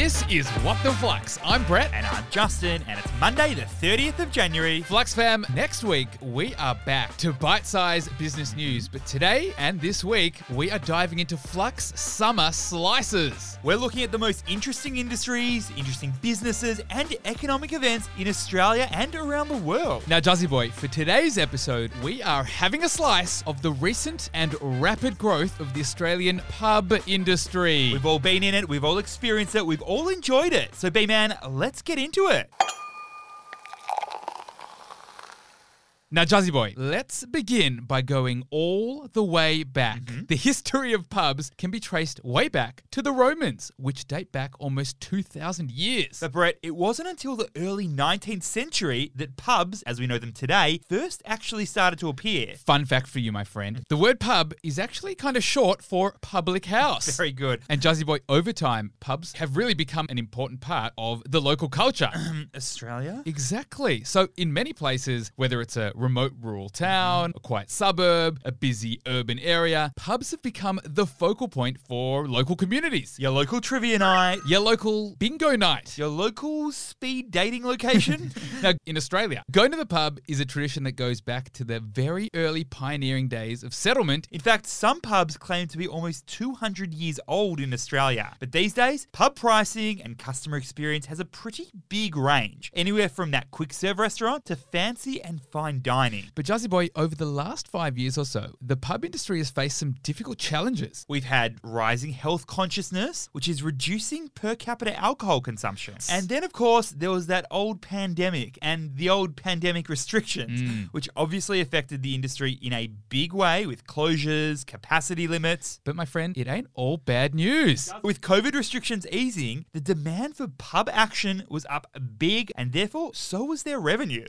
This is What the Flux. I'm Brett. And I'm Justin, and it's Monday, the 30th of January. Flux fam, next week we are back to bite sized business news. But today and this week, we are diving into Flux Summer Slices. We're looking at the most interesting industries, interesting businesses, and economic events in Australia and around the world. Now, Juzzy Boy, for today's episode, we are having a slice of the recent and rapid growth of the Australian pub industry. We've all been in it, we've all experienced it, we've all enjoyed it. So, B Man, let's get into it. Now, Juzzy Boy, let's begin by going all the way back. Mm-hmm. The history of pubs can be traced way back to the Romans, which date back almost 2,000 years. But, Brett, it wasn't until the early 19th century that pubs, as we know them today, first actually started to appear. Fun fact for you, my friend the word pub is actually kind of short for public house. Very good. And Juzzy Boy, over time, pubs have really become an important part of the local culture. Australia? Exactly. So, in many places, whether it's a remote rural town, a quiet suburb, a busy urban area, pubs have become the focal point for local communities. Your local trivia night, Your local bingo night. your local speed dating location. Now, in Australia, going to the pub is a tradition that goes back to the very early pioneering days of settlement. In fact, some pubs claim to be almost 200 years old in Australia. But these days, pub pricing and customer experience has a pretty big range. Anywhere from that quick serve restaurant to fancy and fine dining. But Jazzy Boy, over the last five years or so, the pub industry has faced some difficult challenges. We've had rising health consciousness, which is reducing per capita alcohol consumption. And then, of course, there was that old pandemic and the old pandemic restrictions, mm. which obviously affected the industry in a big way with closures, capacity limits. But my friend, it ain't all bad news. With COVID restrictions easing, the demand for pub action was up big, and therefore, so was their revenue.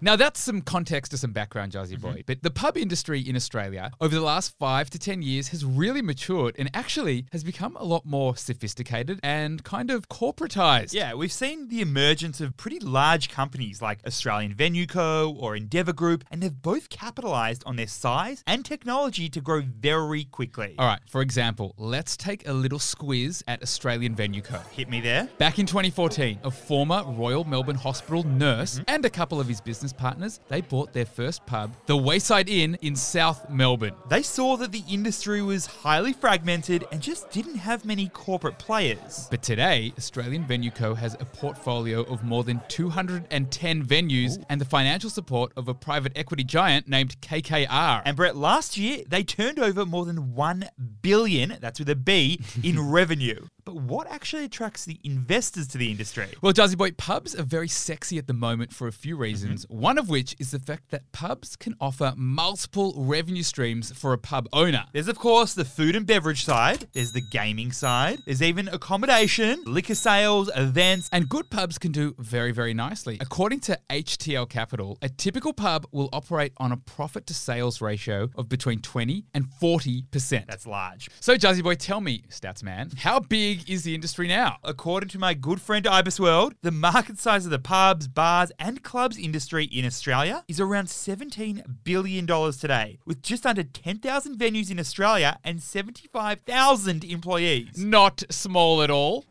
Now, that's some context to some background, Jazzy mm-hmm. Boy. But the pub industry in Australia over the last five to 10 years has really matured and actually has become a lot more sophisticated and kind of corporatized. Yeah, we've seen the emergence of pretty large companies like Australian Venue Co. or Endeavour Group, and they've both capitalised on their size and technology to grow very quickly. All right, for example, let's take a little squiz at Australian Venue Co. Hit me there. Back in 2014, a former Royal Melbourne Hospital nurse mm-hmm. and a couple of his business partners, they bought their first pub, the Wayside Inn in South Melbourne. They saw that the industry was highly fragmented and just didn't have many corporate players. But today, Australian Venue Co. has a portfolio of more than 210 venues and the financial support of a private equity giant named KKR. And Brett, last year they turned over more than 1 billion, that's with a B, in revenue. But what actually attracts the investors to the industry? well, Jazzy Boy, pubs are very sexy at the moment for a few mm-hmm. reasons. One of which is the fact that pubs can offer multiple revenue streams for a pub owner. There's, of course, the food and beverage side, there's the gaming side, there's even accommodation, liquor sales, events. And good pubs can do very, very nicely. According to HTL Capital, a typical pub will operate on a profit to sales ratio of between 20 and 40%. That's large. so, Jazzy Boy, tell me, stats man, how big is the industry now? According to my good friend Ibis World, the market size of the pubs, bars, and clubs industry in Australia is around $17 billion today, with just under 10,000 venues in Australia and 75,000 employees. Not small at all.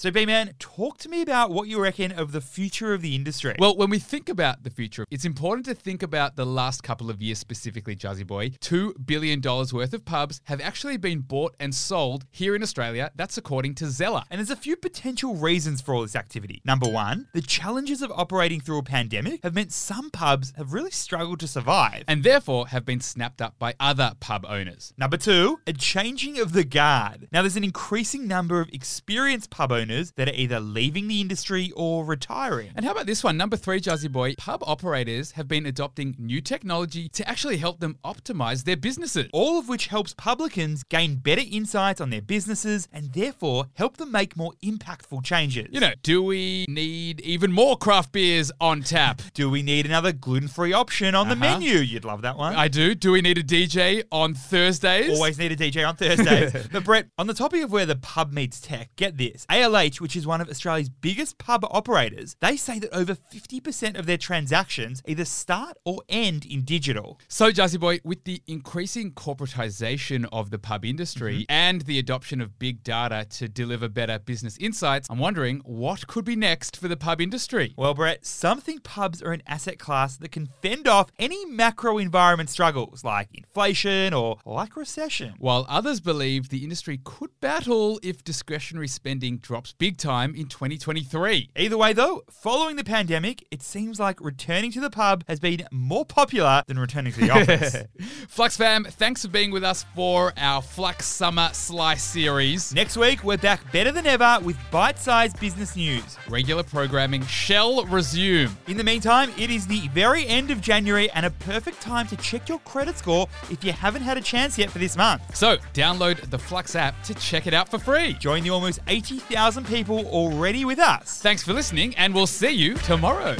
So, B Man, talk to me about what you reckon of the future of the industry. Well, when we think about the future, it's important to think about the last couple of years specifically, Jazzy Boy. $2 billion worth of pubs have actually been bought and sold here in Australia. That's according to Zeller. And there's a few potential reasons for all this activity. Number one, the challenges of operating through a pandemic have meant some pubs have really struggled to survive. And therefore have been snapped up by other pub owners. Number two, a changing of the guard. Now, there's an increasing number of experienced pub owners that are either leaving the industry or retiring. And how about this one? Number three, Jazzy Boy. Pub operators have been adopting new technology to actually help them optimize their businesses. All of which helps publicans gain better insights on their businesses and therefore help them make more impactful changes. You know, do we need even more craft beers on tap? do we need another gluten free option on the Uh-huh. menu? You'd love that one. I do. Do we need a DJ on Thursdays? Always need a DJ on Thursdays. but Brett, on the topic of where the pub meets tech, get this. ALH Which is one of Australia's biggest pub operators, they say that over 50% of their transactions either start or end in digital. So, Jazzy Boy, with the increasing corporatization of the pub industry mm-hmm. and the adoption of big data to deliver better business insights, I'm wondering what could be next for the pub industry? Well, Brett, some think pubs are an asset class that can fend off any macro environment struggles like inflation or like recession. While others believe the industry could battle if discretionary spending drops big time in 2023. Either way, though, following the pandemic, it seems like returning to the pub has been more popular than returning to the office. Flux fam, thanks for being with us for our Flux Summer Slice series. Next week, we're back better than ever with bite sized business news. Regular programming shall resume. In the meantime, it is the very end of January and a perfect time to check your credit score if you haven't had a chance yet for this month. So, download the Flux app to check it out for free. Join the almost 80,000 people already with us. Thanks for listening, and we'll see you tomorrow.